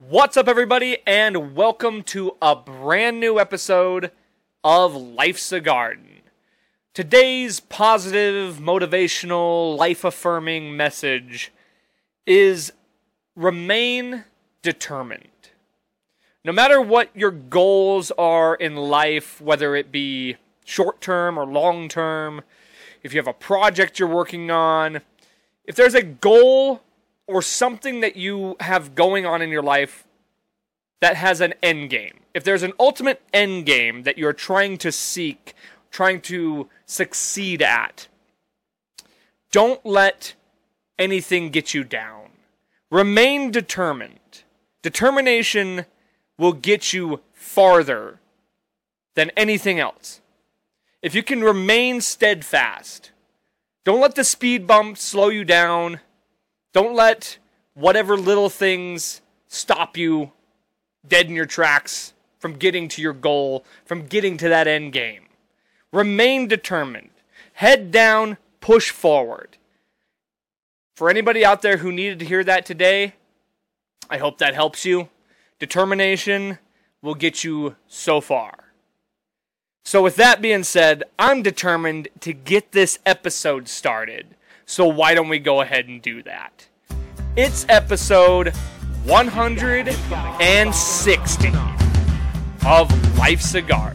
What's up, everybody, and welcome to a brand new episode of Life's a Garden. Today's positive, motivational, life affirming message is remain determined. No matter what your goals are in life, whether it be short term or long term, if you have a project you're working on, if there's a goal or something that you have going on in your life that has an end game. If there's an ultimate end game that you're trying to seek, trying to succeed at, don't let anything get you down. Remain determined. Determination will get you farther than anything else. If you can remain steadfast, don't let the speed bump slow you down. Don't let whatever little things stop you dead in your tracks from getting to your goal, from getting to that end game. Remain determined. Head down, push forward. For anybody out there who needed to hear that today, I hope that helps you. Determination will get you so far. So, with that being said, I'm determined to get this episode started. So, why don't we go ahead and do that? It's episode 160 of Life a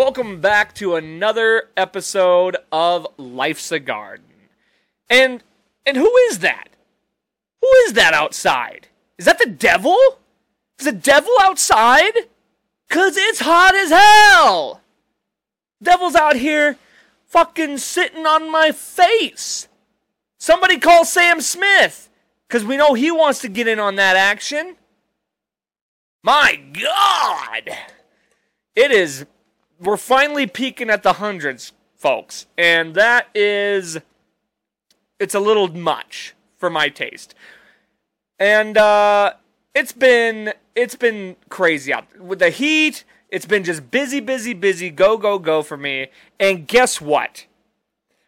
Welcome back to another episode of Life's a Garden. And and who is that? Who is that outside? Is that the devil? Is the devil outside? Cause it's hot as hell! Devil's out here fucking sitting on my face. Somebody call Sam Smith. Cause we know he wants to get in on that action. My God! It is. We're finally peaking at the hundreds, folks. And that is. It's a little much for my taste. And, uh. It's been. It's been crazy out with the heat. It's been just busy, busy, busy, go, go, go for me. And guess what?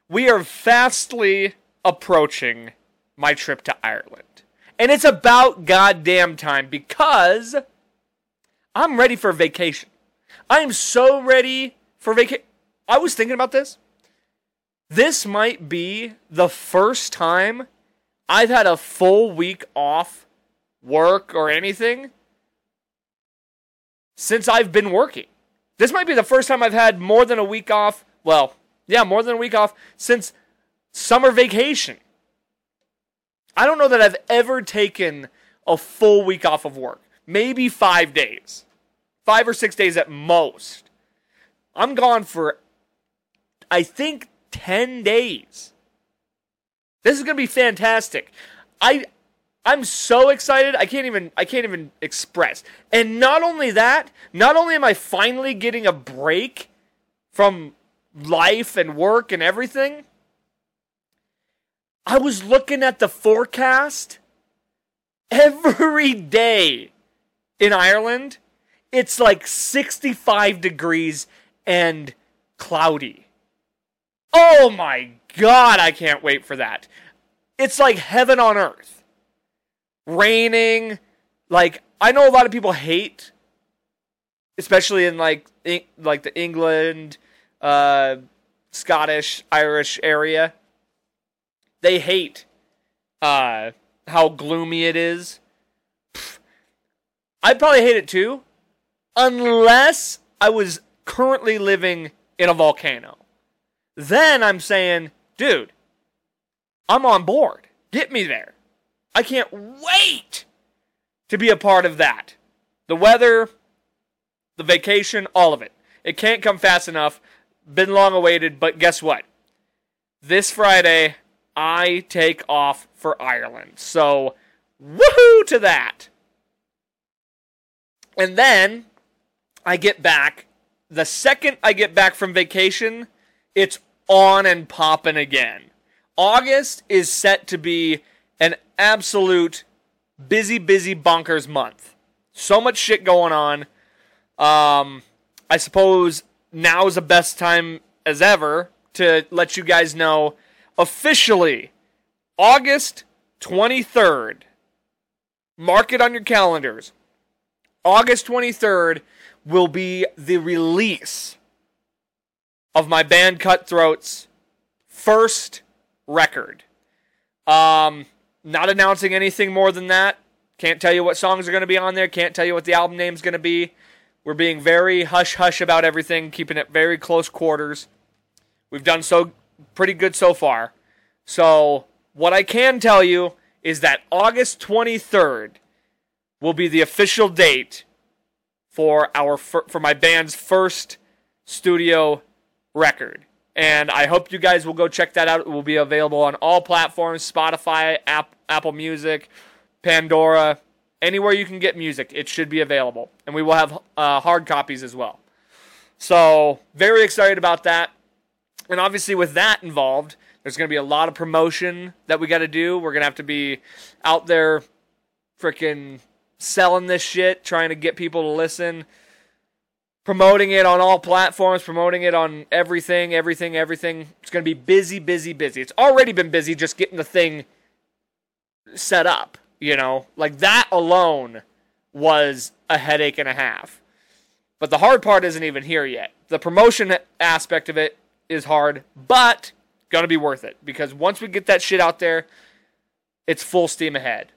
We are fastly approaching my trip to Ireland. And it's about goddamn time because I'm ready for vacation. I am so ready for vacation. I was thinking about this. This might be the first time I've had a full week off work or anything since I've been working. This might be the first time I've had more than a week off. Well, yeah, more than a week off since summer vacation. I don't know that I've ever taken a full week off of work. Maybe five days, five or six days at most. I'm gone for, I think, 10 days. This is going to be fantastic. I I'm so excited. I can't even I can't even express. And not only that, not only am I finally getting a break from life and work and everything, I was looking at the forecast every day in Ireland. It's like 65 degrees and cloudy. Oh my god, I can't wait for that. It's like heaven on earth raining. Like I know a lot of people hate, especially in like like the England, uh, Scottish, Irish area. They hate uh, how gloomy it is. Pfft. I'd probably hate it too, unless I was currently living in a volcano. Then I'm saying, dude, I'm on board. Get me there. I can't wait to be a part of that. The weather, the vacation, all of it. It can't come fast enough. Been long awaited, but guess what? This Friday, I take off for Ireland. So, woohoo to that. And then I get back the second I get back from vacation, it's on and popping again. August is set to be an absolute busy, busy bonkers month. So much shit going on. Um, I suppose now is the best time as ever to let you guys know officially August 23rd. Mark it on your calendars. August 23rd will be the release of my band Cutthroats first record. Um, not announcing anything more than that. Can't tell you what songs are going to be on there. Can't tell you what the album name's going to be. We're being very hush hush about everything, keeping it very close quarters. We've done so pretty good so far. So, what I can tell you is that August 23rd will be the official date for our fir- for my band's first studio record. And I hope you guys will go check that out. It will be available on all platforms Spotify, App, Apple Music, Pandora, anywhere you can get music. It should be available. And we will have uh, hard copies as well. So, very excited about that. And obviously, with that involved, there's going to be a lot of promotion that we got to do. We're going to have to be out there freaking selling this shit, trying to get people to listen promoting it on all platforms, promoting it on everything, everything, everything. It's going to be busy, busy, busy. It's already been busy just getting the thing set up, you know? Like that alone was a headache and a half. But the hard part isn't even here yet. The promotion aspect of it is hard, but going to be worth it because once we get that shit out there, it's full steam ahead.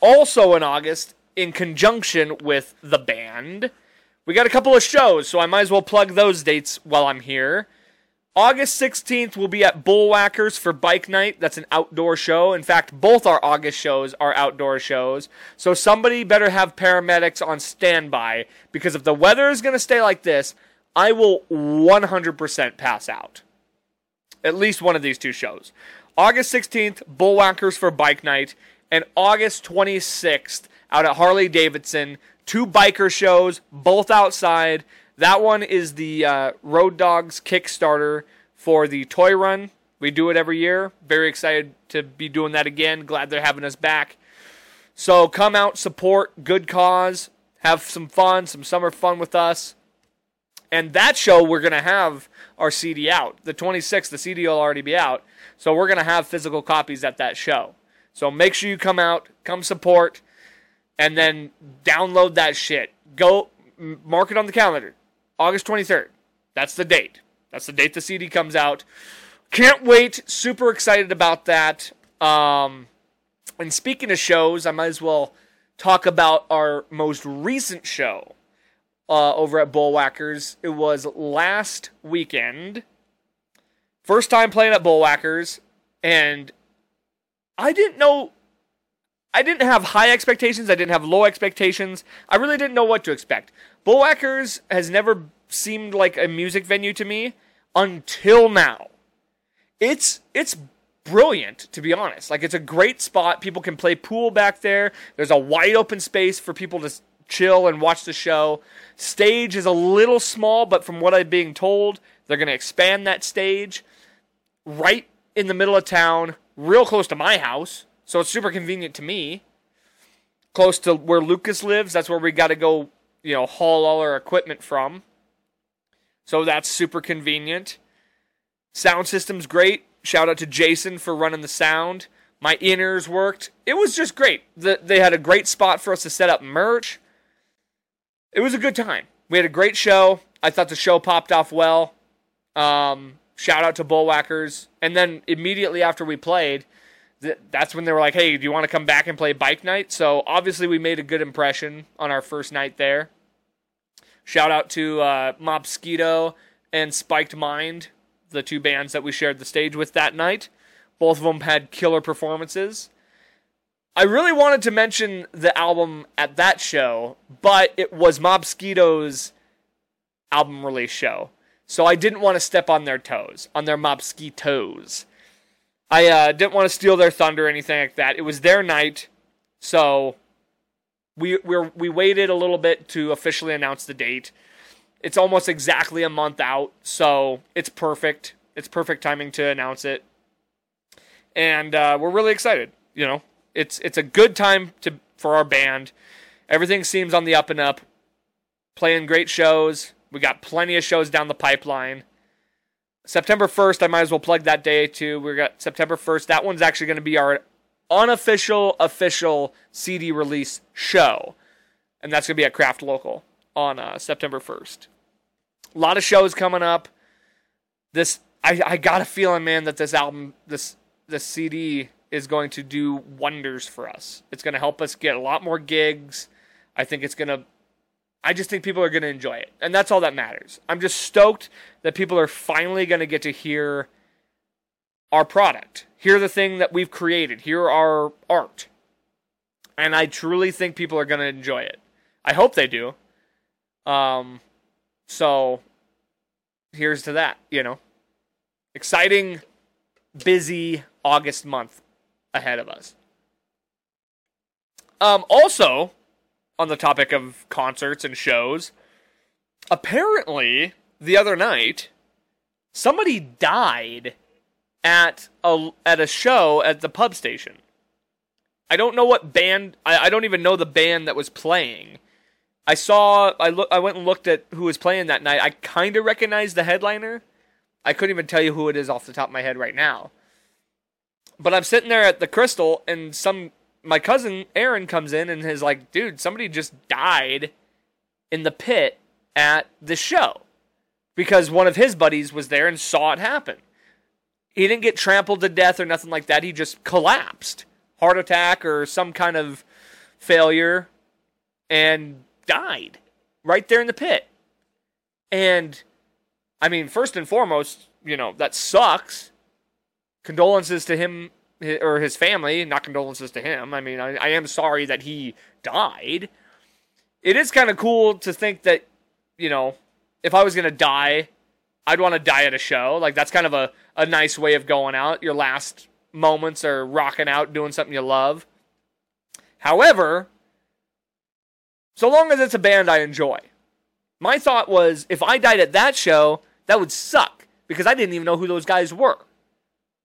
Also in August, in conjunction with the band, we got a couple of shows, so I might as well plug those dates while I'm here. August 16th will be at Bullwhackers for Bike Night. That's an outdoor show. In fact, both our August shows are outdoor shows. So somebody better have paramedics on standby because if the weather is going to stay like this, I will 100% pass out. At least one of these two shows. August 16th, Bullwhackers for Bike Night, and August 26th out at Harley Davidson two biker shows, both outside. That one is the uh, Road Dogs Kickstarter for the toy run. We do it every year. Very excited to be doing that again. Glad they're having us back. So come out, support, good cause, have some fun, some summer fun with us. And that show, we're going to have our CD out. The 26th, the CD will already be out. So we're going to have physical copies at that show. So make sure you come out, come support and then download that shit. Go mark it on the calendar. August 23rd. That's the date. That's the date the CD comes out. Can't wait. Super excited about that. Um, and speaking of shows, I might as well talk about our most recent show uh, over at Bullwhackers. It was last weekend. First time playing at Bullwhackers, and I didn't know I didn't have high expectations. I didn't have low expectations. I really didn't know what to expect. Bullwhackers has never seemed like a music venue to me until now. It's it's brilliant to be honest. Like it's a great spot. People can play pool back there. There's a wide open space for people to chill and watch the show. Stage is a little small, but from what I'm being told, they're going to expand that stage right in the middle of town, real close to my house. So it's super convenient to me. Close to where Lucas lives. That's where we got to go, you know, haul all our equipment from. So that's super convenient. Sound system's great. Shout out to Jason for running the sound. My inners worked. It was just great. The, they had a great spot for us to set up merch. It was a good time. We had a great show. I thought the show popped off well. Um, shout out to Bullwhackers. And then immediately after we played, that's when they were like, "Hey, do you want to come back and play bike night?" So obviously, we made a good impression on our first night there. Shout out to uh, Mobsquito and Spiked Mind, the two bands that we shared the stage with that night. Both of them had killer performances. I really wanted to mention the album at that show, but it was Mobsquito's album release show. So I didn't want to step on their toes, on their Mobsquitos. I uh, didn't want to steal their thunder or anything like that. It was their night, so we we we waited a little bit to officially announce the date. It's almost exactly a month out, so it's perfect. It's perfect timing to announce it, and uh, we're really excited. You know, it's it's a good time to for our band. Everything seems on the up and up. Playing great shows. We got plenty of shows down the pipeline. September 1st, I might as well plug that day too. We got September 1st. That one's actually going to be our unofficial, official CD release show. And that's going to be at Craft Local on uh, September 1st. A lot of shows coming up. This I, I got a feeling, man, that this album, this this CD is going to do wonders for us. It's going to help us get a lot more gigs. I think it's going to I just think people are going to enjoy it. And that's all that matters. I'm just stoked that people are finally going to get to hear our product, hear the thing that we've created, hear our art. And I truly think people are going to enjoy it. I hope they do. Um, so here's to that, you know. Exciting, busy August month ahead of us. Um, also, on the topic of concerts and shows, apparently the other night somebody died at a at a show at the pub station. I don't know what band. I, I don't even know the band that was playing. I saw. I look. I went and looked at who was playing that night. I kind of recognized the headliner. I couldn't even tell you who it is off the top of my head right now. But I'm sitting there at the Crystal, and some my cousin Aaron comes in and is like, dude, somebody just died in the pit at the show because one of his buddies was there and saw it happen. He didn't get trampled to death or nothing like that. He just collapsed, heart attack or some kind of failure, and died right there in the pit. And I mean, first and foremost, you know, that sucks. Condolences to him or his family, not condolences to him. I mean, I, I am sorry that he died. It is kind of cool to think that, you know, if I was going to die, I'd want to die at a show. Like, that's kind of a, a nice way of going out. Your last moments are rocking out, doing something you love. However, so long as it's a band I enjoy. My thought was if I died at that show, that would suck because I didn't even know who those guys were.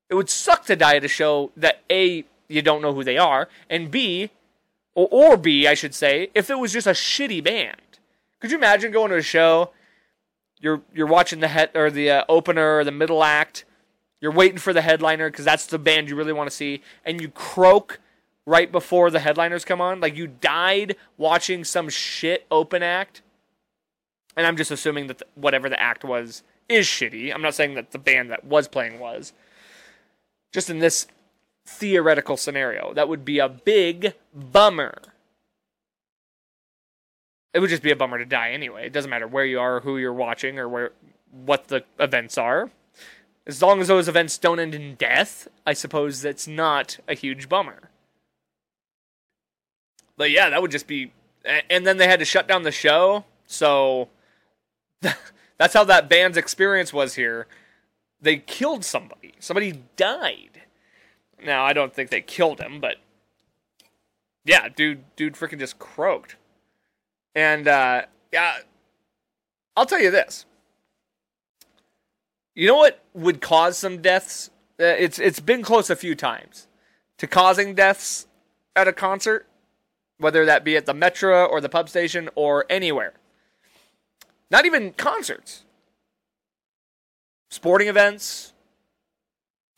It would suck to die at a show that A, you don't know who they are, and B, or, or B, I should say, if it was just a shitty band. Could you imagine going to a show? You're you're watching the head or the uh, opener or the middle act. You're waiting for the headliner because that's the band you really want to see, and you croak right before the headliners come on. Like you died watching some shit open act. And I'm just assuming that the, whatever the act was is shitty. I'm not saying that the band that was playing was just in this theoretical scenario. That would be a big bummer. It would just be a bummer to die anyway. It doesn't matter where you are, who you're watching, or where what the events are. As long as those events don't end in death, I suppose that's not a huge bummer. But yeah, that would just be. And then they had to shut down the show, so that's how that band's experience was here they killed somebody. Somebody died. Now I don't think they killed him, but yeah, dude, dude, freaking just croaked. And uh, yeah, I'll tell you this. You know what would cause some deaths? Uh, it's it's been close a few times to causing deaths at a concert, whether that be at the Metro or the pub station or anywhere. Not even concerts sporting events,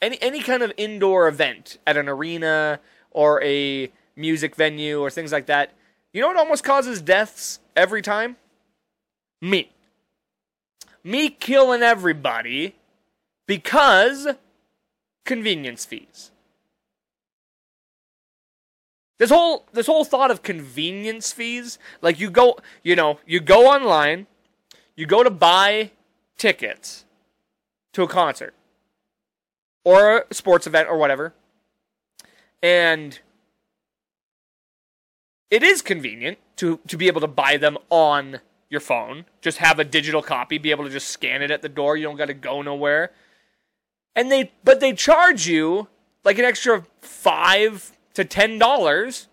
any any kind of indoor event at an arena or a music venue or things like that. You know what almost causes deaths every time? Me. Me killing everybody because convenience fees. This whole this whole thought of convenience fees, like you go, you know, you go online, you go to buy tickets, to a concert or a sports event or whatever. And it is convenient to, to be able to buy them on your phone. Just have a digital copy, be able to just scan it at the door. You don't got to go nowhere. And they, but they charge you like an extra five to ten dollars.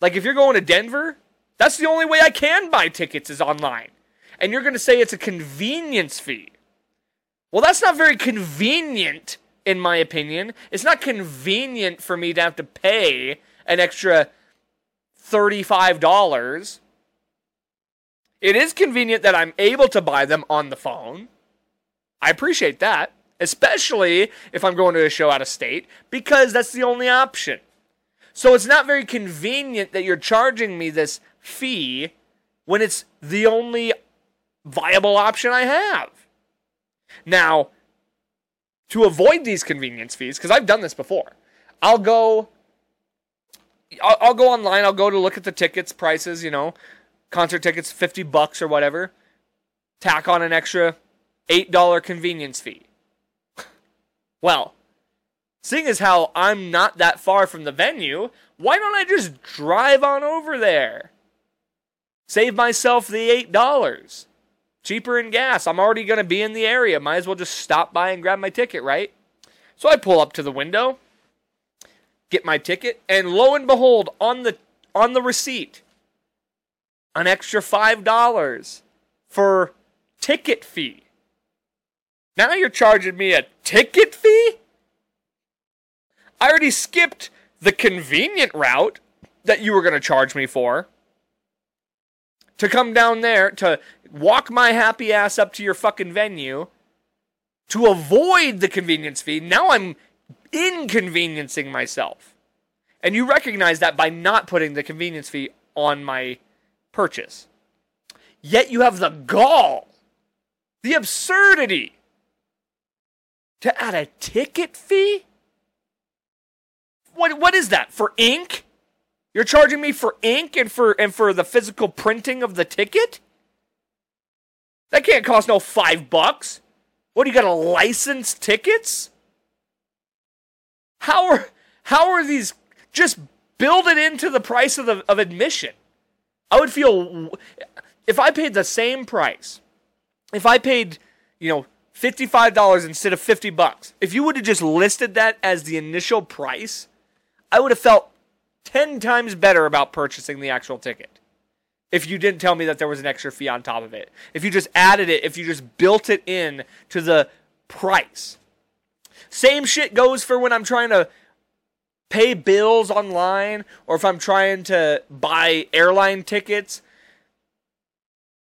Like if you're going to Denver, that's the only way I can buy tickets is online. and you're going to say it's a convenience fee. Well, that's not very convenient, in my opinion. It's not convenient for me to have to pay an extra $35. It is convenient that I'm able to buy them on the phone. I appreciate that, especially if I'm going to a show out of state, because that's the only option. So it's not very convenient that you're charging me this fee when it's the only viable option I have. Now, to avoid these convenience fees, because I've done this before, I'll go. I'll, I'll go online. I'll go to look at the tickets prices. You know, concert tickets, fifty bucks or whatever. Tack on an extra eight dollar convenience fee. well, seeing as how I'm not that far from the venue, why don't I just drive on over there? Save myself the eight dollars cheaper in gas. I'm already going to be in the area. Might as well just stop by and grab my ticket, right? So I pull up to the window, get my ticket, and lo and behold, on the on the receipt, an extra $5 for ticket fee. Now you're charging me a ticket fee? I already skipped the convenient route that you were going to charge me for to come down there to walk my happy ass up to your fucking venue to avoid the convenience fee. Now I'm inconveniencing myself. And you recognize that by not putting the convenience fee on my purchase. Yet you have the gall, the absurdity to add a ticket fee? What, what is that? For ink? You're charging me for ink and for and for the physical printing of the ticket? That can't cost no five bucks. What do you got to license tickets? How are how are these just build it into the price of the of admission? I would feel if I paid the same price, if I paid, you know, $55 instead of 50 bucks. If you would have just listed that as the initial price, I would have felt 10 times better about purchasing the actual ticket. If you didn't tell me that there was an extra fee on top of it. If you just added it, if you just built it in to the price. Same shit goes for when I'm trying to pay bills online or if I'm trying to buy airline tickets.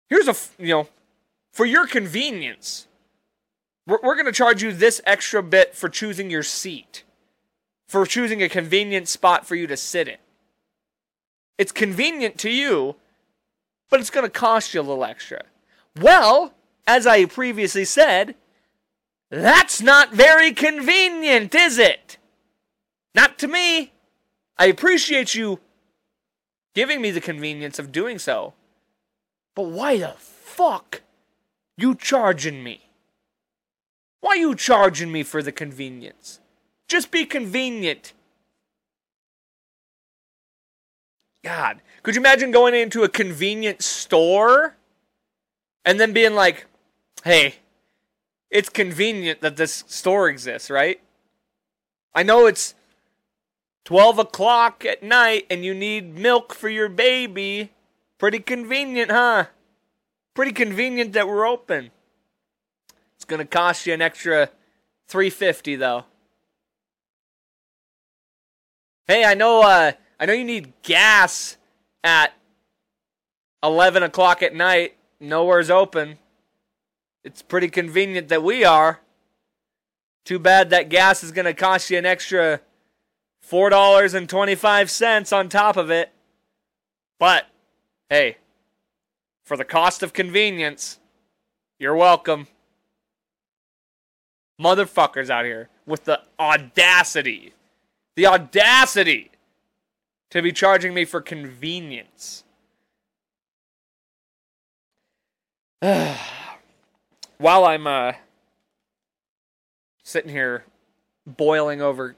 Here's a, you know, for your convenience, we're, we're going to charge you this extra bit for choosing your seat, for choosing a convenient spot for you to sit in. It's convenient to you, but it's going to cost you a little extra. Well, as I previously said, that's not very convenient, is it? Not to me. I appreciate you giving me the convenience of doing so. But why the fuck you charging me? Why you charging me for the convenience? Just be convenient. God, could you imagine going into a convenience store and then being like, hey, it's convenient that this store exists, right? I know it's 12 o'clock at night and you need milk for your baby. Pretty convenient, huh? Pretty convenient that we're open. It's going to cost you an extra 350 though. Hey, I know uh I know you need gas at 11 o'clock at night. Nowhere's open. It's pretty convenient that we are. Too bad that gas is going to cost you an extra $4.25 on top of it. But, hey, for the cost of convenience, you're welcome. Motherfuckers out here with the audacity, the audacity to be charging me for convenience. While I'm uh, sitting here boiling over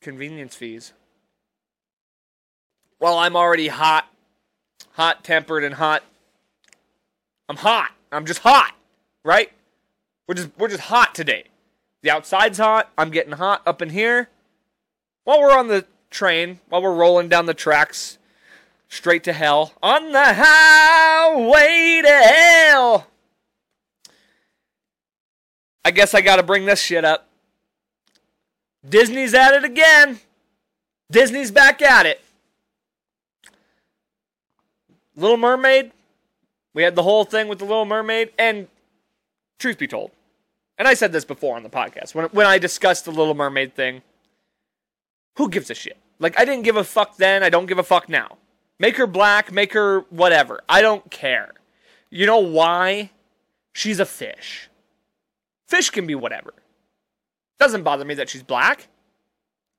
convenience fees, while I'm already hot, hot tempered and hot, I'm hot. I'm just hot, right? We're just we're just hot today. The outside's hot. I'm getting hot up in here. While we're on the train, while we're rolling down the tracks straight to hell. On the highway to hell. I guess I gotta bring this shit up. Disney's at it again. Disney's back at it. Little Mermaid. We had the whole thing with the Little Mermaid, and truth be told, and I said this before on the podcast when when I discussed the Little Mermaid thing. Who gives a shit? Like I didn't give a fuck then. I don't give a fuck now. Make her black. Make her whatever. I don't care. You know why? She's a fish. Fish can be whatever. Doesn't bother me that she's black.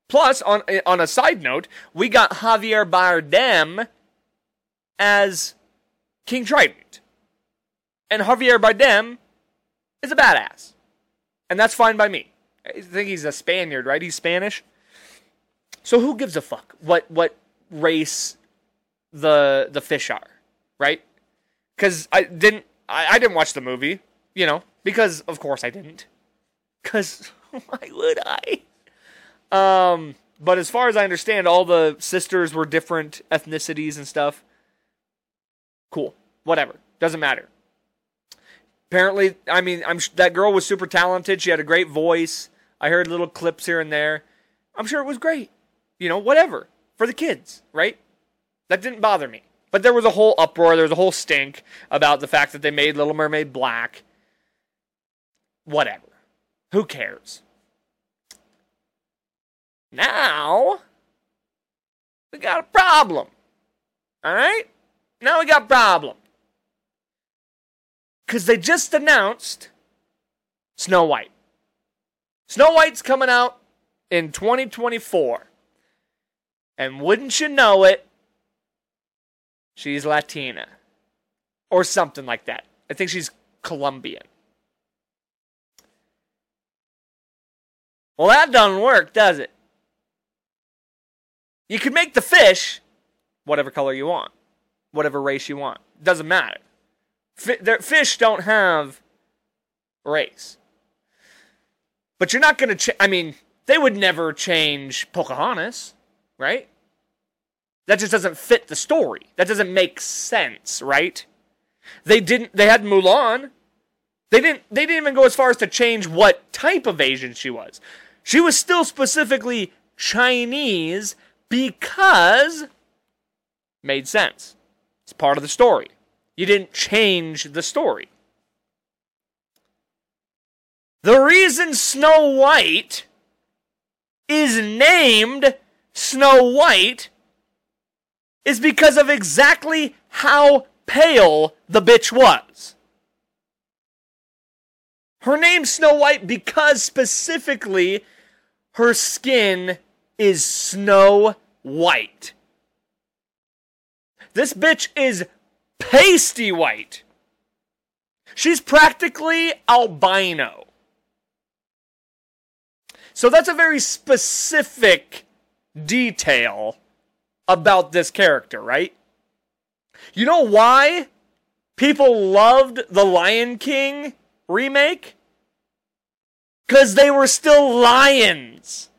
Plus, on on a side note, we got Javier Bardem as King Trident, and Javier Bardem is a badass, and that's fine by me. I think he's a Spaniard, right? He's Spanish. So who gives a fuck what what race the the fish are, right? Because I didn't I, I didn't watch the movie, you know, because of course I didn't. Because why would I? Um, but as far as I understand, all the sisters were different ethnicities and stuff. Cool, whatever, doesn't matter. Apparently, I mean, I'm that girl was super talented. She had a great voice. I heard little clips here and there. I'm sure it was great. You know, whatever for the kids, right? That didn't bother me. But there was a whole uproar. There was a whole stink about the fact that they made Little Mermaid black. Whatever. Who cares? Now, we got a problem. All right? Now we got a problem. Because they just announced Snow White. Snow White's coming out in 2024. And wouldn't you know it, she's Latina. Or something like that. I think she's Colombian. Well, that doesn't work, does it? You could make the fish whatever color you want, whatever race you want. Doesn't matter. Fish don't have race. But you're not going to. Ch- I mean, they would never change Pocahontas, right? That just doesn't fit the story. That doesn't make sense, right? They didn't. They had Mulan. They didn't. They didn't even go as far as to change what type of Asian she was. She was still specifically Chinese because made sense. It's part of the story. You didn't change the story. The reason Snow White is named Snow White is because of exactly how pale the bitch was. Her name's Snow White because specifically her skin is snow white. This bitch is pasty white. She's practically albino. So that's a very specific detail about this character, right? You know why people loved the Lion King remake? Because they were still lions.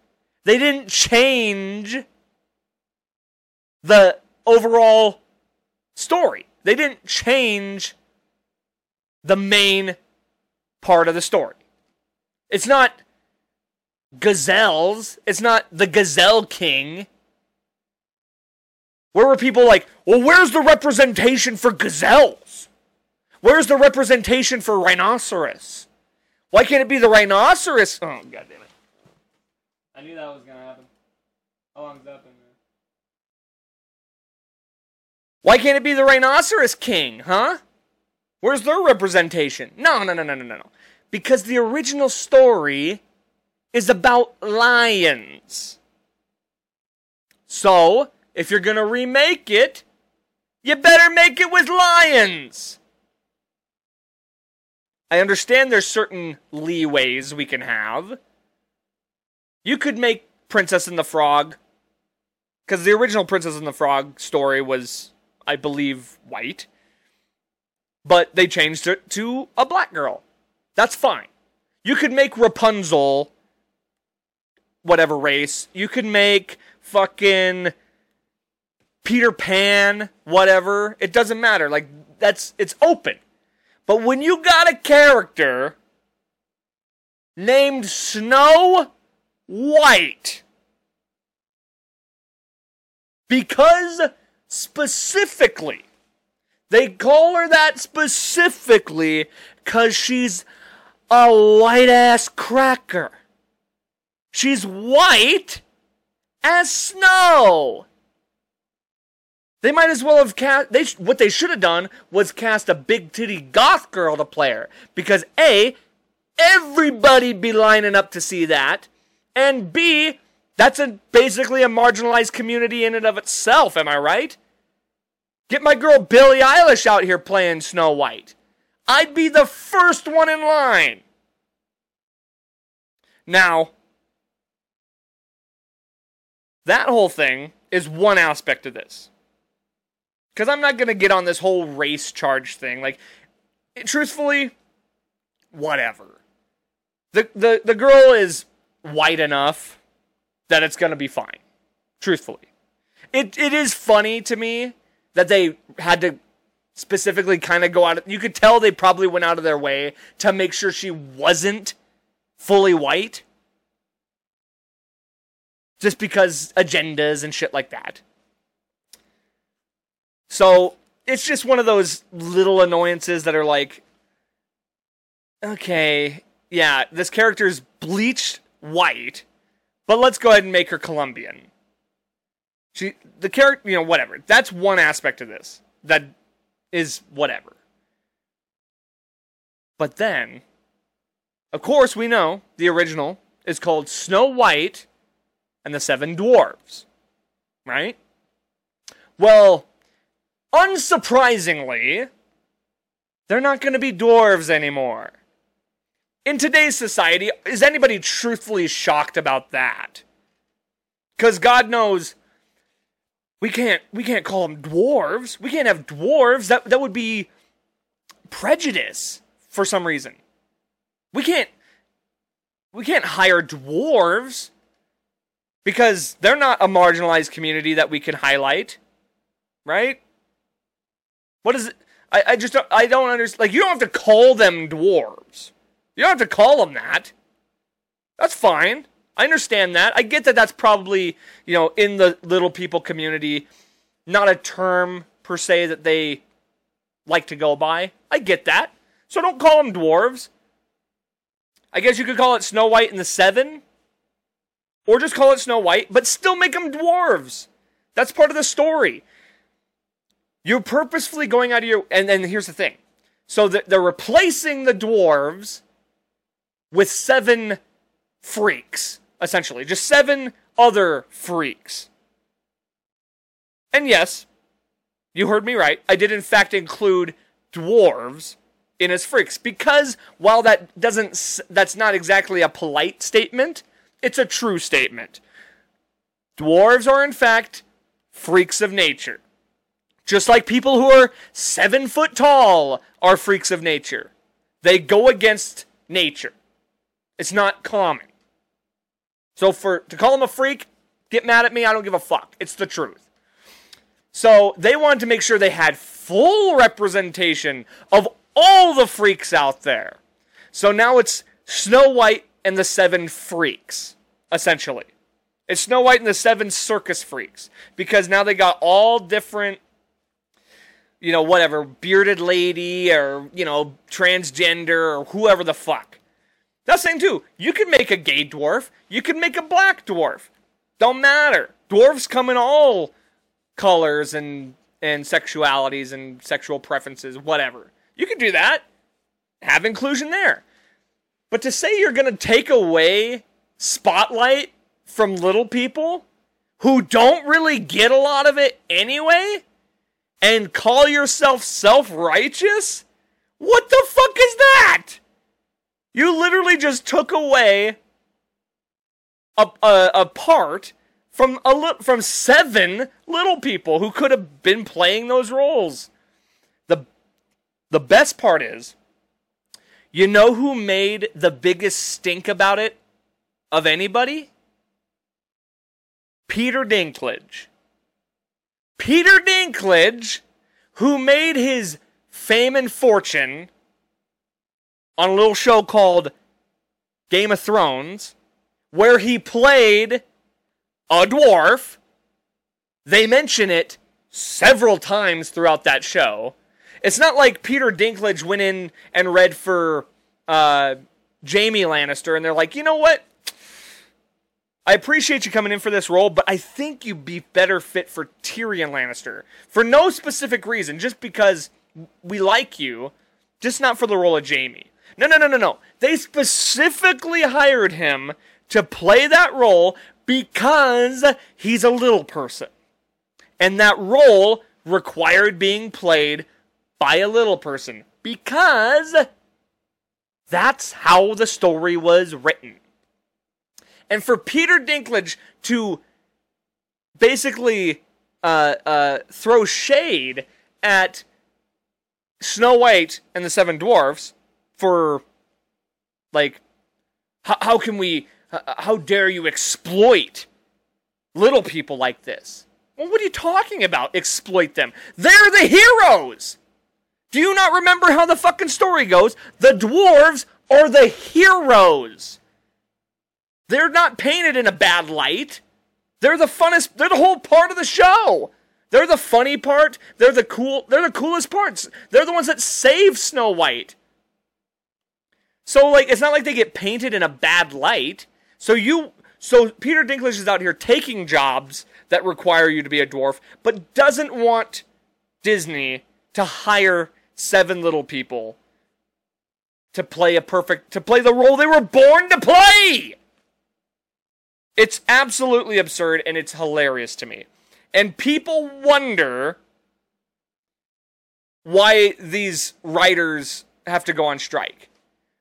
They didn't change the overall story. They didn't change the main part of the story. It's not gazelles. It's not the Gazelle King. Where were people like, well, where's the representation for gazelles? Where's the representation for rhinoceros? Why can't it be the rhinoceros? Oh, god damn it. I knew that was gonna happen. How long's that been there? Why can't it be the rhinoceros king, huh? Where's their representation? No, no, no, no, no, no. Because the original story is about lions. So, if you're gonna remake it, you better make it with lions. I understand there's certain leeways we can have. You could make Princess and the Frog, because the original Princess and the Frog story was, I believe, white, but they changed it to a black girl. That's fine. You could make Rapunzel whatever race. You could make fucking Peter Pan, whatever. It doesn't matter. Like that's it's open. But when you got a character named Snow White, because specifically, they call her that specifically because she's a white ass cracker. She's white as snow. They might as well have cast. They what they should have done was cast a big titty goth girl to play her because a everybody'd be lining up to see that, and b that's a basically a marginalized community in and of itself. Am I right? Get my girl Billie Eilish out here playing Snow White. I'd be the first one in line. Now, that whole thing is one aspect of this. Because I'm not going to get on this whole race charge thing. Like, it- truthfully, whatever. The, the, the girl is white enough that it's going to be fine. Truthfully. It, it is funny to me that they had to specifically kind of go out. Of, you could tell they probably went out of their way to make sure she wasn't fully white. Just because agendas and shit like that. So it's just one of those little annoyances that are like, okay, yeah, this character is bleached white, but let's go ahead and make her Colombian. She, the character, you know, whatever. That's one aspect of this that is whatever. But then, of course, we know the original is called Snow White and the Seven Dwarves, right? Well, unsurprisingly, they're not going to be dwarves anymore. In today's society, is anybody truthfully shocked about that? Because God knows we can't we can't call them dwarves. We can't have dwarves. That that would be prejudice for some reason. We can't we can't hire dwarves because they're not a marginalized community that we can highlight, right? What is it? I, I just don't, I don't understand. Like you don't have to call them dwarves. You don't have to call them that. That's fine. I understand that. I get that that's probably, you know, in the little people community, not a term per se that they like to go by. I get that. So don't call them dwarves. I guess you could call it Snow White and the Seven. Or just call it Snow White, but still make them dwarves. That's part of the story. You're purposefully going out of your. And then here's the thing. So they're replacing the dwarves with seven freaks, essentially. Just seven other freaks. And yes, you heard me right. I did in fact include dwarves in as freaks because while that doesn't that's not exactly a polite statement, it's a true statement. Dwarves are in fact freaks of nature. Just like people who are seven foot tall are freaks of nature. They go against nature. It's not common. So for to call him a freak, get mad at me, I don't give a fuck. It's the truth. So they wanted to make sure they had full representation of all the freaks out there. So now it's Snow White and the Seven Freaks, essentially. It's Snow White and the Seven Circus Freaks because now they got all different you know, whatever, bearded lady or, you know, transgender or whoever the fuck. That's the thing too. You can make a gay dwarf. You can make a black dwarf. Don't matter. Dwarves come in all colors and and sexualities and sexual preferences, whatever. You can do that. Have inclusion there. But to say you're going to take away spotlight from little people who don't really get a lot of it anyway and call yourself self-righteous? What the fuck is that? You literally just took away a, a, a part from a li- from seven little people who could have been playing those roles. The the best part is you know who made the biggest stink about it of anybody? Peter Dinklage. Peter Dinklage, who made his fame and fortune on a little show called Game of Thrones, where he played a dwarf. They mention it several times throughout that show. It's not like Peter Dinklage went in and read for uh, Jaime Lannister, and they're like, you know what? I appreciate you coming in for this role, but I think you'd be better fit for Tyrion Lannister. For no specific reason, just because we like you, just not for the role of Jaime. No, no, no, no, no. They specifically hired him to play that role because he's a little person. And that role required being played by a little person because that's how the story was written. And for Peter Dinklage to basically uh, uh, throw shade at Snow White and the Seven Dwarfs for, like, how, how can we, how dare you exploit little people like this? Well, what are you talking about? Exploit them. They're the heroes! Do you not remember how the fucking story goes? The dwarves are the heroes. They're not painted in a bad light. They're the funnest, they're the whole part of the show. They're the funny part. They're the cool, they're the coolest parts. They're the ones that save Snow White. So like it's not like they get painted in a bad light. So you so Peter Dinklage is out here taking jobs that require you to be a dwarf, but doesn't want Disney to hire seven little people to play a perfect to play the role they were born to play. It's absolutely absurd and it's hilarious to me. And people wonder why these writers have to go on strike.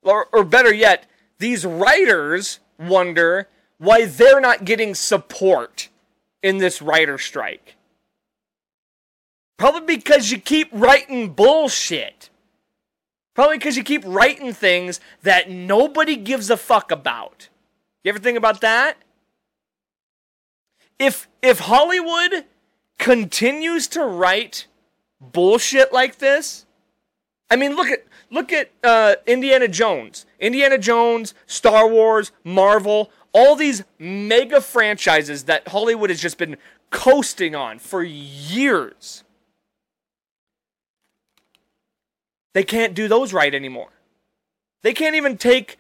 Or, or better yet, these writers wonder why they're not getting support in this writer strike. Probably because you keep writing bullshit. Probably because you keep writing things that nobody gives a fuck about. You ever think about that? If if Hollywood continues to write bullshit like this, I mean, look at look at uh, Indiana Jones, Indiana Jones, Star Wars, Marvel, all these mega franchises that Hollywood has just been coasting on for years. They can't do those right anymore. They can't even take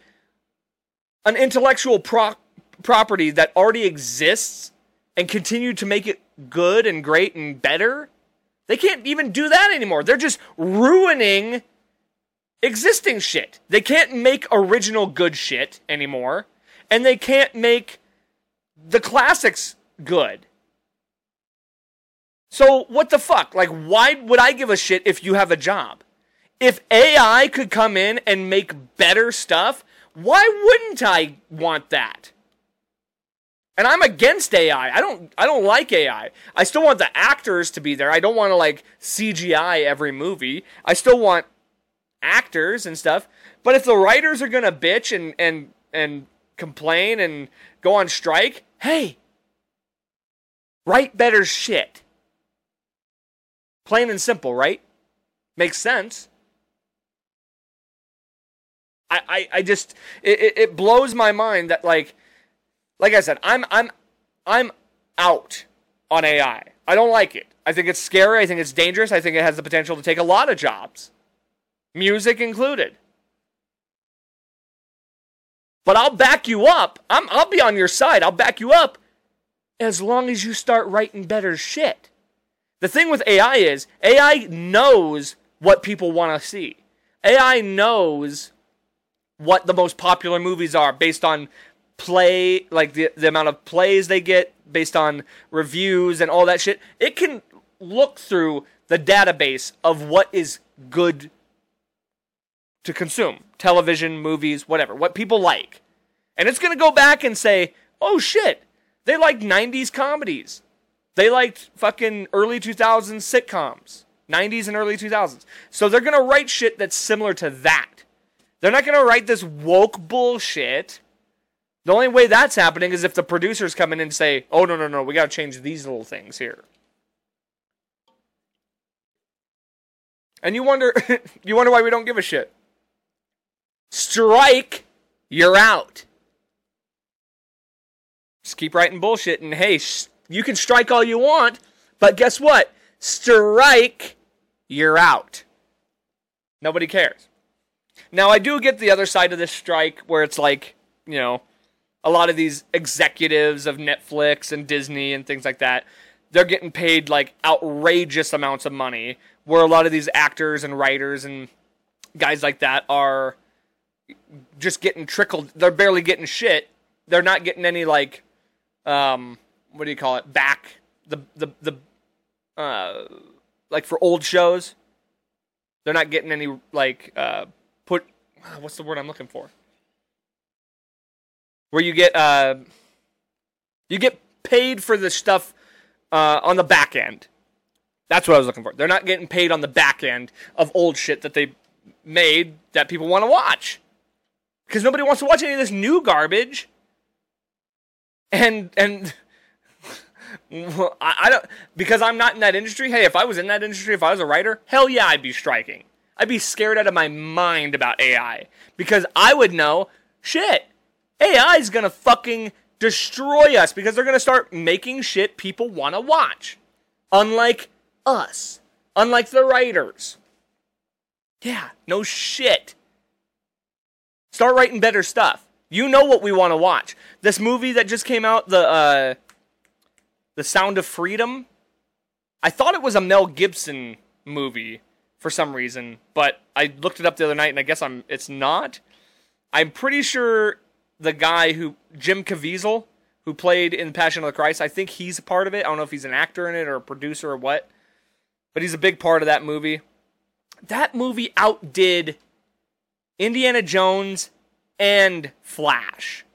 an intellectual pro- property that already exists and continue to make it good and great and better. They can't even do that anymore. They're just ruining existing shit. They can't make original good shit anymore, and they can't make the classics good. So, what the fuck? Like, why would I give a shit if you have a job? If AI could come in and make better stuff, why wouldn't I want that? And I'm against AI. I don't I don't like AI. I still want the actors to be there. I don't want to like CGI every movie. I still want actors and stuff. But if the writers are going to bitch and and and complain and go on strike, hey, write better shit. Plain and simple, right? Makes sense. I, I, I just it, it blows my mind that like like I said, I'm I'm I'm out on AI. I don't like it. I think it's scary. I think it's dangerous. I think it has the potential to take a lot of jobs, music included. But I'll back you up. I'm I'll be on your side. I'll back you up as long as you start writing better shit. The thing with AI is AI knows what people want to see. AI knows what the most popular movies are based on play, like the, the amount of plays they get based on reviews and all that shit. It can look through the database of what is good to consume television, movies, whatever, what people like. And it's going to go back and say, oh shit, they liked 90s comedies. They liked fucking early 2000s sitcoms, 90s and early 2000s. So they're going to write shit that's similar to that. They're not going to write this woke bullshit. The only way that's happening is if the producers come in and say, oh, no, no, no, we got to change these little things here. And you wonder you wonder why we don't give a shit. Strike, you're out. Just keep writing bullshit and hey, sh- you can strike all you want, but guess what? Strike, you're out. Nobody cares. Now I do get the other side of this strike where it's like, you know, a lot of these executives of Netflix and Disney and things like that, they're getting paid like outrageous amounts of money. Where a lot of these actors and writers and guys like that are just getting trickled. They're barely getting shit. They're not getting any like, um, what do you call it? Back the the the, uh, like for old shows. They're not getting any like uh. What's the word I'm looking for? where you get uh, you get paid for the stuff uh, on the back end. That's what I was looking for. They're not getting paid on the back end of old shit that they made that people want to watch because nobody wants to watch any of this new garbage. And and I, I don't because I'm not in that industry. Hey, if I was in that industry, if I was a writer, hell yeah, I'd be striking. I'd be scared out of my mind about AI because I would know shit. AI is gonna fucking destroy us because they're gonna start making shit people wanna watch. Unlike us. Unlike the writers. Yeah, no shit. Start writing better stuff. You know what we wanna watch. This movie that just came out, the uh The Sound of Freedom. I thought it was a Mel Gibson movie for some reason, but I looked it up the other night and I guess I'm it's not. I'm pretty sure the guy who Jim Caviezel, who played in Passion of the Christ, I think he's a part of it. I don't know if he's an actor in it or a producer or what, but he's a big part of that movie. That movie outdid Indiana Jones and Flash.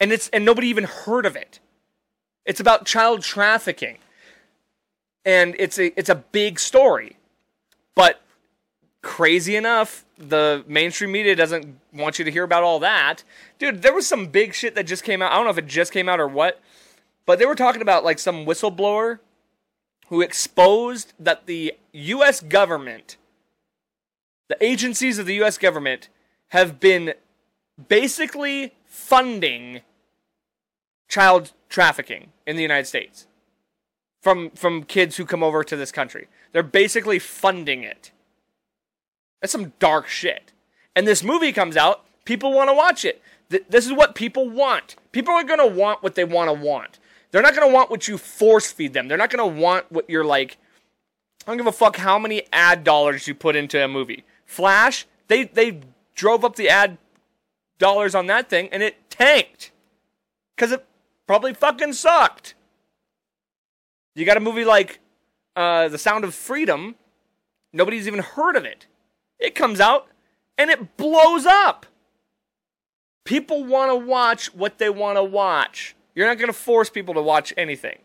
And it's and nobody even heard of it. It's about child trafficking. And it's a it's a big story. But crazy enough, the mainstream media doesn't want you to hear about all that. Dude, there was some big shit that just came out. I don't know if it just came out or what, but they were talking about like some whistleblower who exposed that the US government, the agencies of the US government have been basically funding child trafficking in the United States from from kids who come over to this country. They're basically funding it. That's some dark shit. And this movie comes out, people want to watch it. Th- this is what people want. People are going to want what they want to want. They're not going to want what you force feed them. They're not going to want what you're like. I don't give a fuck how many ad dollars you put into a movie. Flash, they they drove up the ad dollars on that thing and it tanked because it probably fucking sucked. You got a movie like uh, The Sound of Freedom. Nobody's even heard of it. It comes out and it blows up. People want to watch what they want to watch. You're not going to force people to watch anything.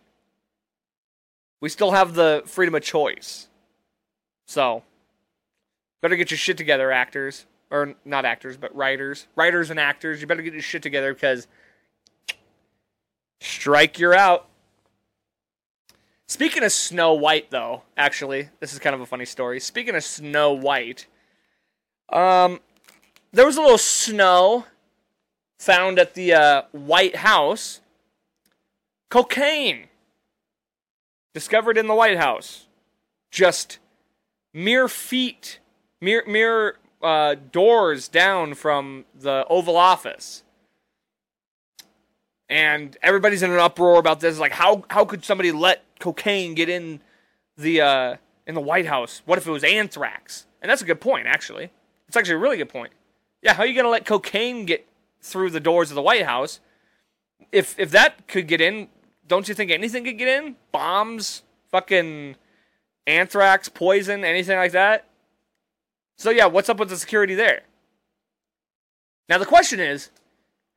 We still have the freedom of choice. So, better get your shit together, actors. Or not actors, but writers. Writers and actors, you better get your shit together because strike, you're out. Speaking of Snow White, though, actually, this is kind of a funny story. Speaking of Snow White, um, there was a little snow found at the uh, White House. Cocaine discovered in the White House. Just mere feet, mere mere uh, doors down from the Oval Office. And everybody's in an uproar about this. Like, how how could somebody let cocaine get in the uh, in the White House? What if it was anthrax? And that's a good point, actually. It's actually a really good point. Yeah, how are you going to let cocaine get through the doors of the White House? If if that could get in, don't you think anything could get in? Bombs, fucking anthrax, poison, anything like that? So yeah, what's up with the security there? Now the question is,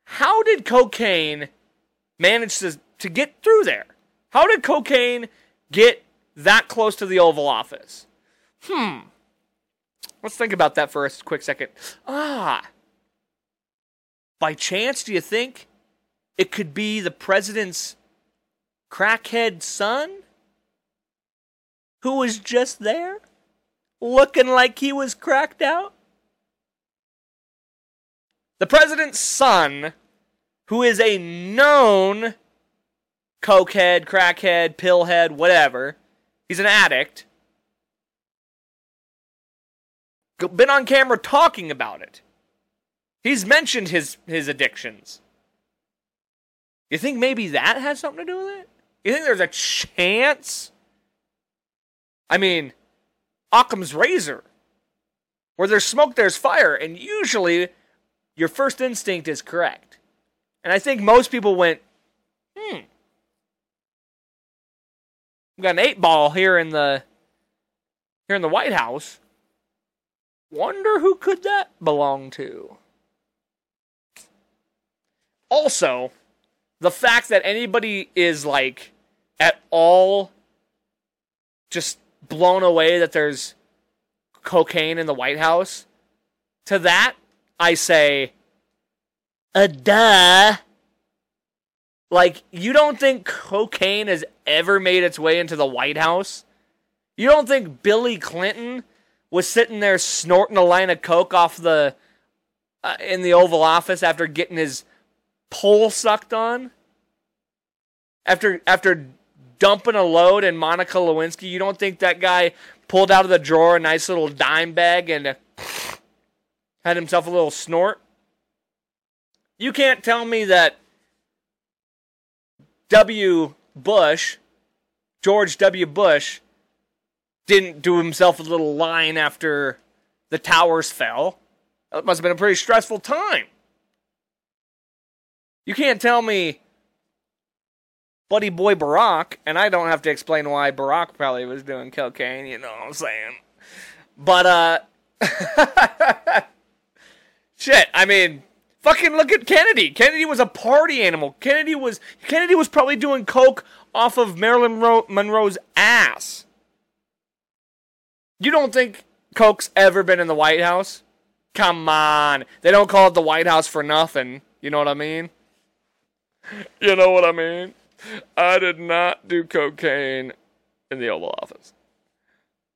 how did cocaine manage to to get through there? How did cocaine get that close to the Oval Office? Hmm. Let's think about that for a quick second. Ah. By chance, do you think it could be the president's crackhead son? who was just there, looking like he was cracked out? The president's son, who is a known cokehead, crackhead, pillhead, whatever, he's an addict, been on camera talking about it. He's mentioned his his addictions. You think maybe that has something to do with it? You think there's a chance? I mean, Occam's razor. Where there's smoke, there's fire, and usually your first instinct is correct. And I think most people went, hmm. We got an eight ball here in the here in the White House. Wonder who could that belong to? Also, the fact that anybody is like at all just blown away that there's cocaine in the White House, to that I say, a duh. Like, you don't think cocaine has ever made its way into the White House? You don't think Billy Clinton was sitting there snorting a line of coke off the uh, in the Oval Office after getting his pole sucked on? After after dumping a load in Monica Lewinsky, you don't think that guy pulled out of the drawer a nice little dime bag and had himself a little snort? You can't tell me that W. Bush, George W. Bush, didn't do himself a little line after the towers fell. That must have been a pretty stressful time. You can't tell me buddy boy Barack, and I don't have to explain why Barack probably was doing cocaine, you know what I'm saying. But uh shit, I mean, fucking look at Kennedy. Kennedy was a party animal. Kennedy was Kennedy was probably doing coke off of Marilyn Monroe's ass. You don't think coke's ever been in the White House? Come on. They don't call it the White House for nothing. You know what I mean? You know what I mean? I did not do cocaine in the Oval Office.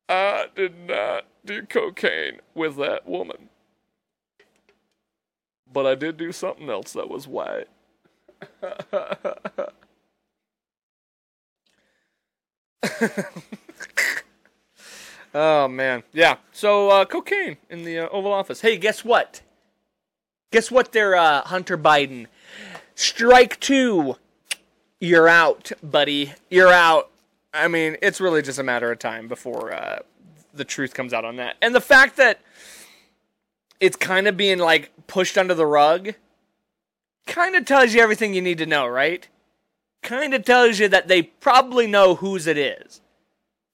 I did not do cocaine with that woman. But I did do something else that was white. oh man, yeah. So uh, cocaine in the uh, Oval Office. Hey, guess what? Guess what? There, uh, Hunter Biden. Strike two. You're out, buddy. You're out. I mean, it's really just a matter of time before uh, the truth comes out on that. And the fact that it's kind of being like pushed under the rug kind of tells you everything you need to know, right? Kind of tells you that they probably know whose it is.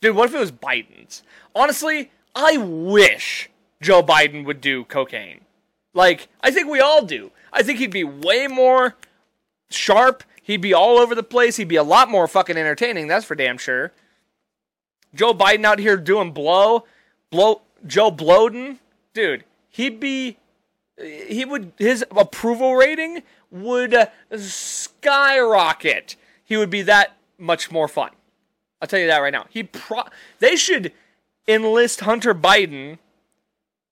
Dude, what if it was Biden's? Honestly, I wish Joe Biden would do cocaine. Like, I think we all do. I think he'd be way more sharp. He'd be all over the place. He'd be a lot more fucking entertaining, that's for damn sure. Joe Biden out here doing blow, blow, Joe Bloden, dude, he'd be, he would, his approval rating would skyrocket. He would be that much more fun. I'll tell you that right now. He pro, they should enlist Hunter Biden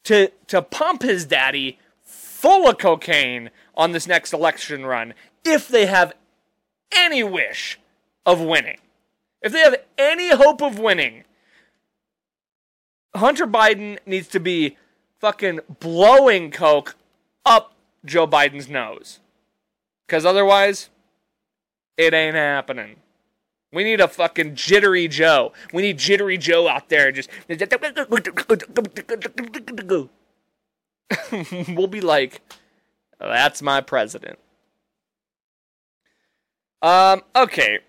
to to pump his daddy full of cocaine on this next election run if they have any wish of winning. If they have any hope of winning, Hunter Biden needs to be fucking blowing coke up Joe Biden's nose. Because otherwise, it ain't happening. We need a fucking jittery Joe. We need jittery Joe out there just. we'll be like, that's my president. Um, okay.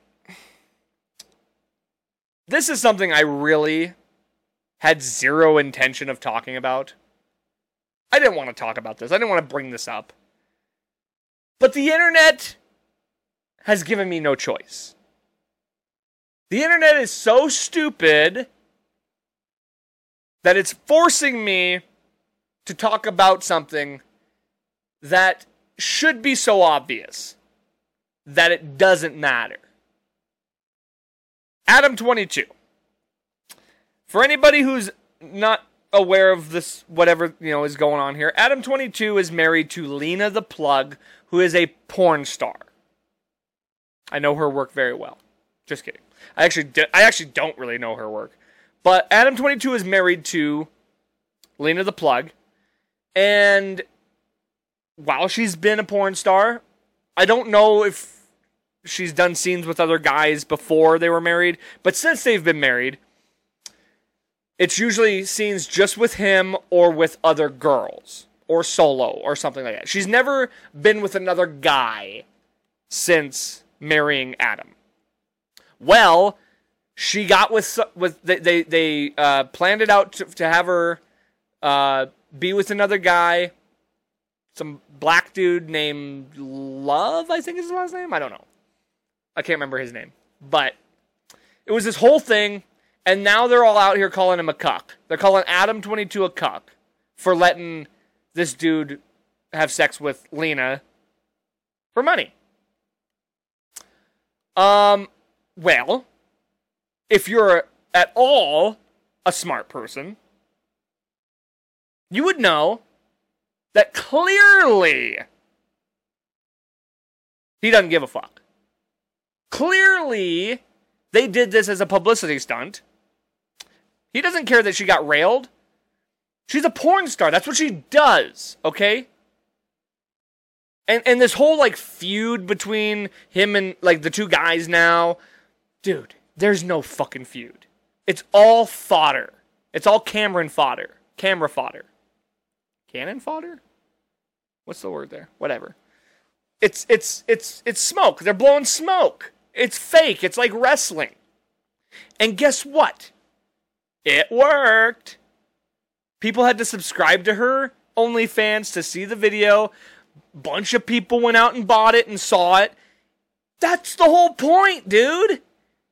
This is something I really had zero intention of talking about. I didn't want to talk about this. I didn't want to bring this up. But the internet has given me no choice. The internet is so stupid that it's forcing me to talk about something that should be so obvious that it doesn't matter. Adam 22. For anybody who's not aware of this, whatever you know is going on here, Adam Twenty Two is married to Lena the Plug, who is a porn star. I know her work very well. Just kidding. I actually, I actually don't really know her work, but Adam Twenty Two is married to Lena the Plug, and while she's been a porn star, I don't know if she's done scenes with other guys before they were married, but since they've been married, it's usually scenes just with him or with other girls or solo or something like that. She's never been with another guy since marrying Adam. Well, she got with with they they, they uh, planned it out to, to have her uh, be with another guy, some black dude named Love, I think is his last name. I don't know. I can't remember his name, but it was this whole thing, and now they're all out here calling him a cuck. They're calling Adam Twenty Two a cuck for letting this dude have sex with Lena for money. Um, well, if you're at all a smart person, you would know that clearly he doesn't give a fuck. Clearly, they did this as a publicity stunt. He doesn't care that she got railed. She's a porn star. That's what she does, okay? And and this whole like feud between him and like the two guys now, dude, there's no fucking feud. It's all fodder. It's all Cameron fodder. Camera fodder. Cannon fodder? What's the word there? Whatever. It's it's it's it's smoke. They're blowing smoke. It's fake. It's like wrestling. And guess what? It worked. People had to subscribe to her OnlyFans to see the video. Bunch of people went out and bought it and saw it. That's the whole point, dude.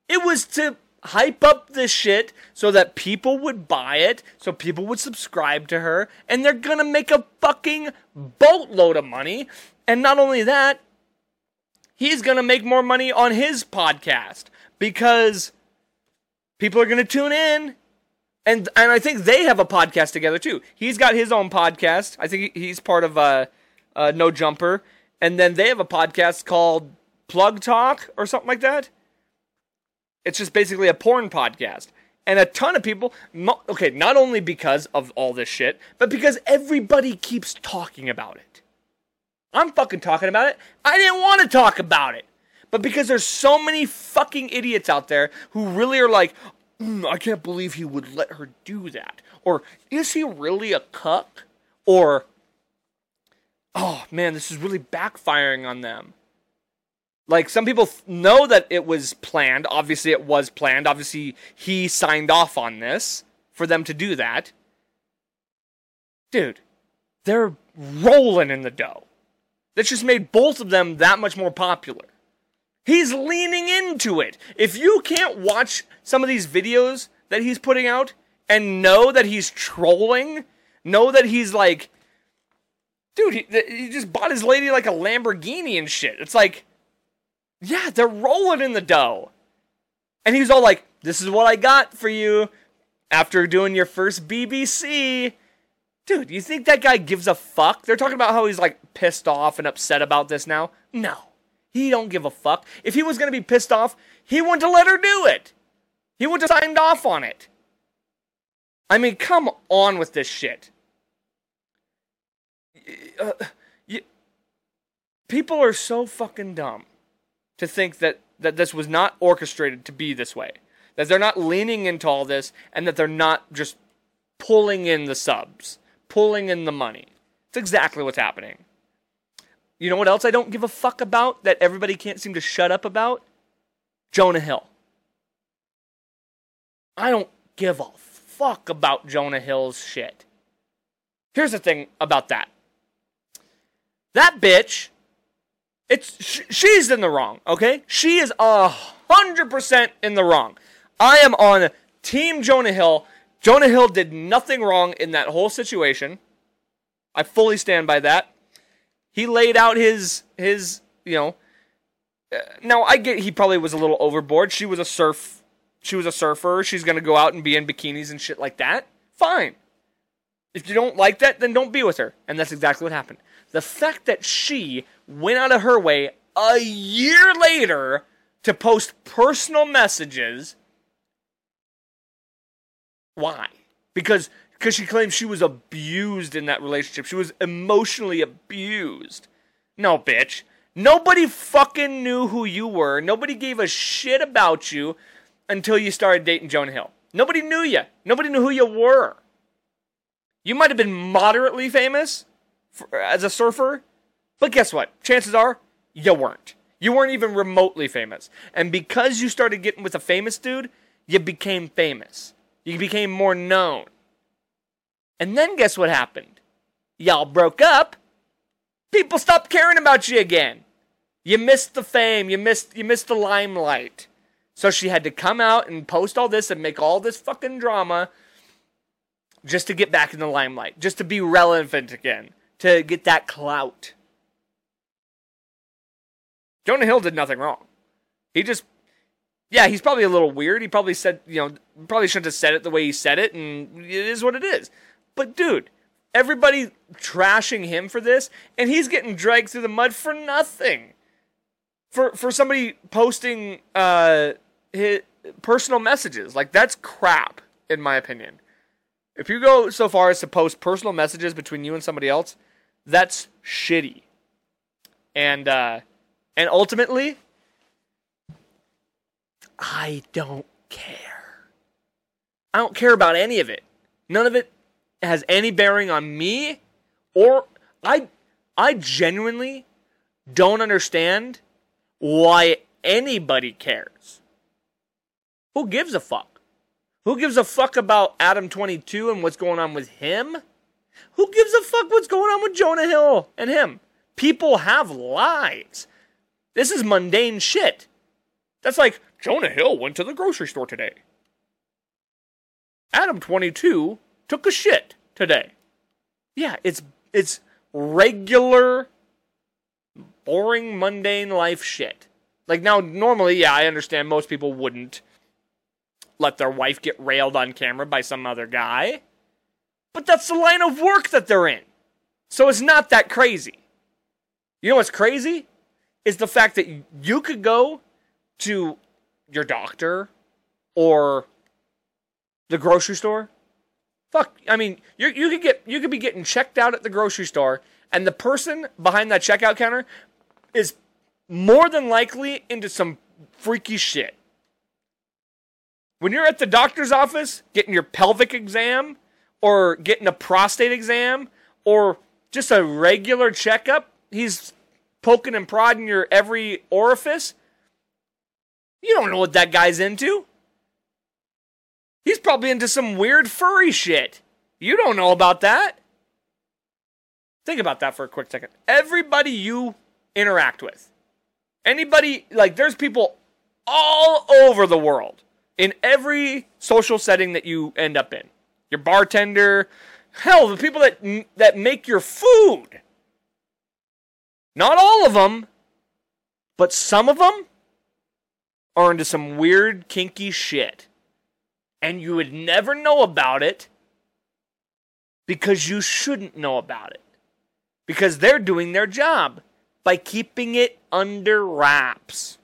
It was to hype up this shit so that people would buy it, so people would subscribe to her, and they're gonna make a fucking boatload of money. And not only that, he's gonna make more money on his podcast because people are gonna tune in. And and I think they have a podcast together too. He's got his own podcast. I think he's part of uh, uh, No Jumper, and then they have a podcast called Plug Talk or something like that. It's just basically a porn podcast. And a ton of people, mo- okay, not only because of all this shit, but because everybody keeps talking about it. I'm fucking talking about it. I didn't want to talk about it. But because there's so many fucking idiots out there who really are like, "Mm, I can't believe he would let her do that. Or, is he really a cuck? Or, oh man, this is really backfiring on them. Like some people th- know that it was planned. Obviously, it was planned. Obviously, he signed off on this for them to do that. Dude, they're rolling in the dough. That just made both of them that much more popular. He's leaning into it. If you can't watch some of these videos that he's putting out and know that he's trolling, know that he's like, dude, he, he just bought his lady like a Lamborghini and shit. It's like, yeah, they're rolling in the dough. And he's all like, this is what I got for you after doing your first BBC. Dude, you think that guy gives a fuck? They're talking about how he's like pissed off and upset about this now. No. He don't give a fuck. If he was going to be pissed off, he wouldn't have let her do it. He would have signed off on it. I mean, come on with this shit. Uh, you, people are so fucking dumb to think that, that this was not orchestrated to be this way. That they're not leaning into all this and that they're not just pulling in the subs, pulling in the money. It's exactly what's happening. You know what else I don't give a fuck about that everybody can't seem to shut up about? Jonah Hill. I don't give a fuck about Jonah Hill's shit. Here's the thing about that. That bitch, it's sh- she's in the wrong, okay? She is a hundred percent in the wrong. I am on Team Jonah Hill. Jonah Hill did nothing wrong in that whole situation. I fully stand by that. He laid out his his you know. uh, Now I get he probably was a little overboard. She was a surf she was a surfer, she's to go out and be in bikinis and shit like that. Fine. If you don't like that, then don't be with her. And that's exactly what happened. The fact that she went out of her way a year later to post personal messages. Why? Because because she claims she was abused in that relationship. She was emotionally abused. No, bitch. Nobody fucking knew who you were. Nobody gave a shit about you until you started dating Jonah Hill. Nobody knew you. Nobody knew who you were. You might have been moderately famous for, as a surfer, but guess what? Chances are you weren't. You weren't even remotely famous. And because you started getting with a famous dude, you became famous. You became more known. And then guess what happened? Y'all broke up. People stopped caring about you again. You missed the fame, you missed you missed the limelight. So she had to come out and post all this and make all this fucking drama just to get back in the limelight, just to be relevant again, to get that clout. Jonah Hill did nothing wrong. He just, yeah, he's probably a little weird. He probably said, you know, probably shouldn't have said it the way he said it, and it is what it is. But dude, everybody trashing him for this, and he's getting dragged through the mud for nothing. For for somebody posting uh his personal messages, like that's crap, in my opinion. If you go so far as to post personal messages between you and somebody else, that's shitty. And uh and ultimately I don't care. I don't care about any of it. None of it has any bearing on me or I I genuinely don't understand why anybody cares. Who gives a fuck? Who gives a fuck about Adam 22 and what's going on with him? Who gives a fuck what's going on with Jonah Hill and him? People have lives. This is mundane shit. That's like Jonah Hill went to the grocery store today. Adam 22 took a shit today. Yeah, it's it's regular boring mundane life shit. Like now normally, yeah, I understand most people wouldn't let their wife get railed on camera by some other guy. But that's the line of work that they're in. So it's not that crazy. You know what's crazy? Is the fact that you could go to your doctor or the grocery store. Fuck, I mean, you you could get you could be getting checked out at the grocery store, and the person behind that checkout counter is more than likely into some freaky shit. When you're at the doctor's office getting your pelvic exam, or getting a prostate exam, or just a regular checkup, he's poking and prodding your every orifice. You don't know what that guy's into. He's probably into some weird furry shit. You don't know about that. Think about that for a quick second. Everybody you interact with, anybody, like, there's people all over the world in every social setting that you end up in. Your bartender, hell, the people that that make your food. Not all of them, but some of them are into some weird kinky shit. And you would never know about it because you shouldn't know about it. Because they're doing their job by keeping it under wraps.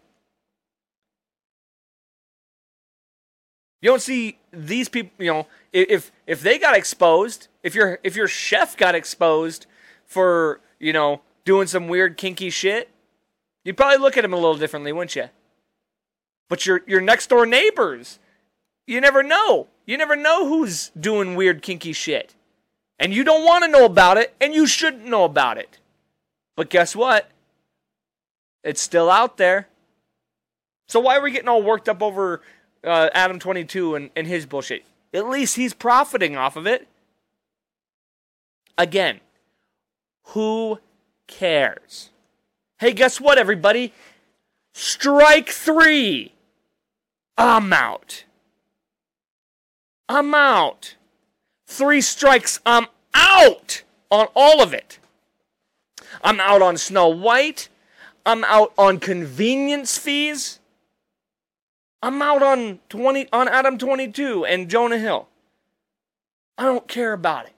You don't see these people, you know, if if they got exposed, if your if your chef got exposed for, you know, doing some weird kinky shit, you'd probably look at him a little differently, wouldn't you? But your your next door neighbors, you never know. You never know who's doing weird kinky shit. And you don't want to know about it, and you shouldn't know about it. But guess what? It's still out there. So why are we getting all worked up over uh, Adam 22 and, and his bullshit? At least he's profiting off of it. Again, who cares? Hey, guess what, everybody? Strike three. I'm out. I'm out. Three strikes, I'm out on all of it. I'm out on Snow White. I'm out on convenience fees. I'm out on 20 on Adam 22 and Jonah Hill. I don't care about it.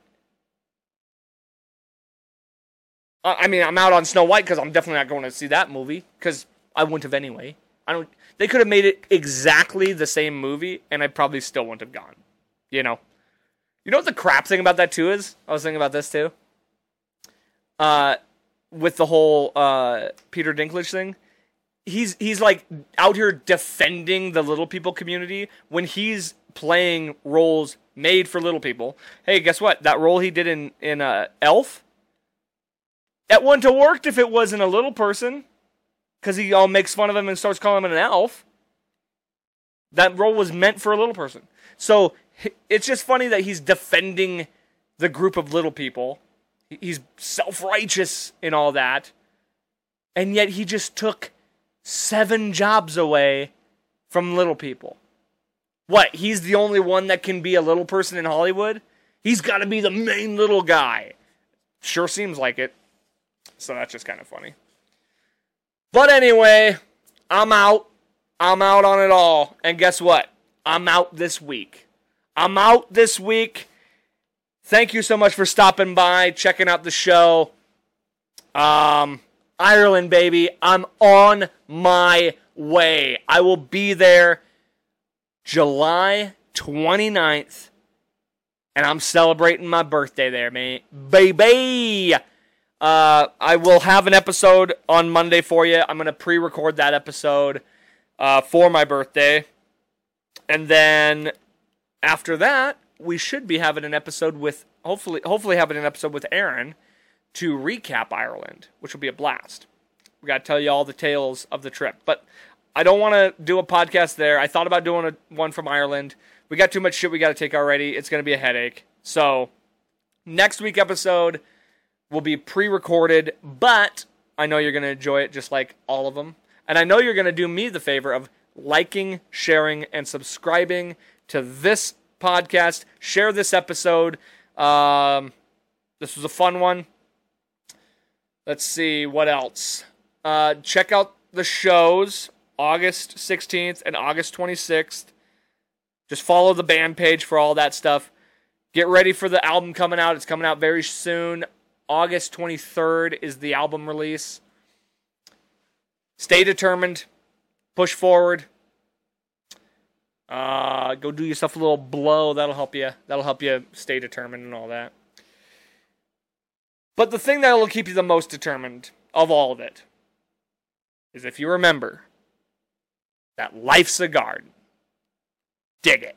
I mean, I'm out on Snow White because I'm definitely not going to see that movie because I wouldn't have anyway. I don't. They could have made it exactly the same movie, and I probably still wouldn't have gone. You know. You know what the crap thing about that too is? I was thinking about this too. Uh, with the whole uh Peter Dinklage thing, he's he's like out here defending the little people community when he's playing roles made for little people. Hey, guess what? That role he did in in uh, Elf, that wouldn't have worked if it wasn't a little person, because he all makes fun of him and starts calling him an elf. That role was meant for a little person. So it's just funny that he's defending the group of little people. He's self righteous in all that. And yet he just took seven jobs away from little people. What? He's the only one that can be a little person in Hollywood? He's got to be the main little guy. Sure seems like it. So that's just kind of funny. But anyway, I'm out. I'm out on it all. And guess what? I'm out this week. I'm out this week. Thank you so much for stopping by, checking out the show. Um, Ireland, baby. I'm on my way. I will be there July 29th. And I'm celebrating my birthday there, man. Baby! Uh, I will have an episode on Monday for you. I'm going to pre record that episode uh, for my birthday. And then after that, we should be having an episode with hopefully hopefully having an episode with Aaron to recap Ireland, which will be a blast. We got to tell you all the tales of the trip, but I don't want to do a podcast there. I thought about doing a, one from Ireland. We got too much shit we got to take already. It's going to be a headache. So next week episode will be pre-recorded, but I know you're going to enjoy it just like all of them. And I know you're going to do me the favor of liking, sharing, and subscribing to this podcast. Share this episode. Um, this was a fun one. Let's see what else. Uh, check out the shows August 16th and August 26th. Just follow the band page for all that stuff. Get ready for the album coming out. It's coming out very soon. August 23rd is the album release. Stay determined. Push forward. Uh, go do yourself a little blow. That'll help you. That'll help you stay determined and all that. But the thing that will keep you the most determined of all of it is if you remember that life's a garden. Dig it.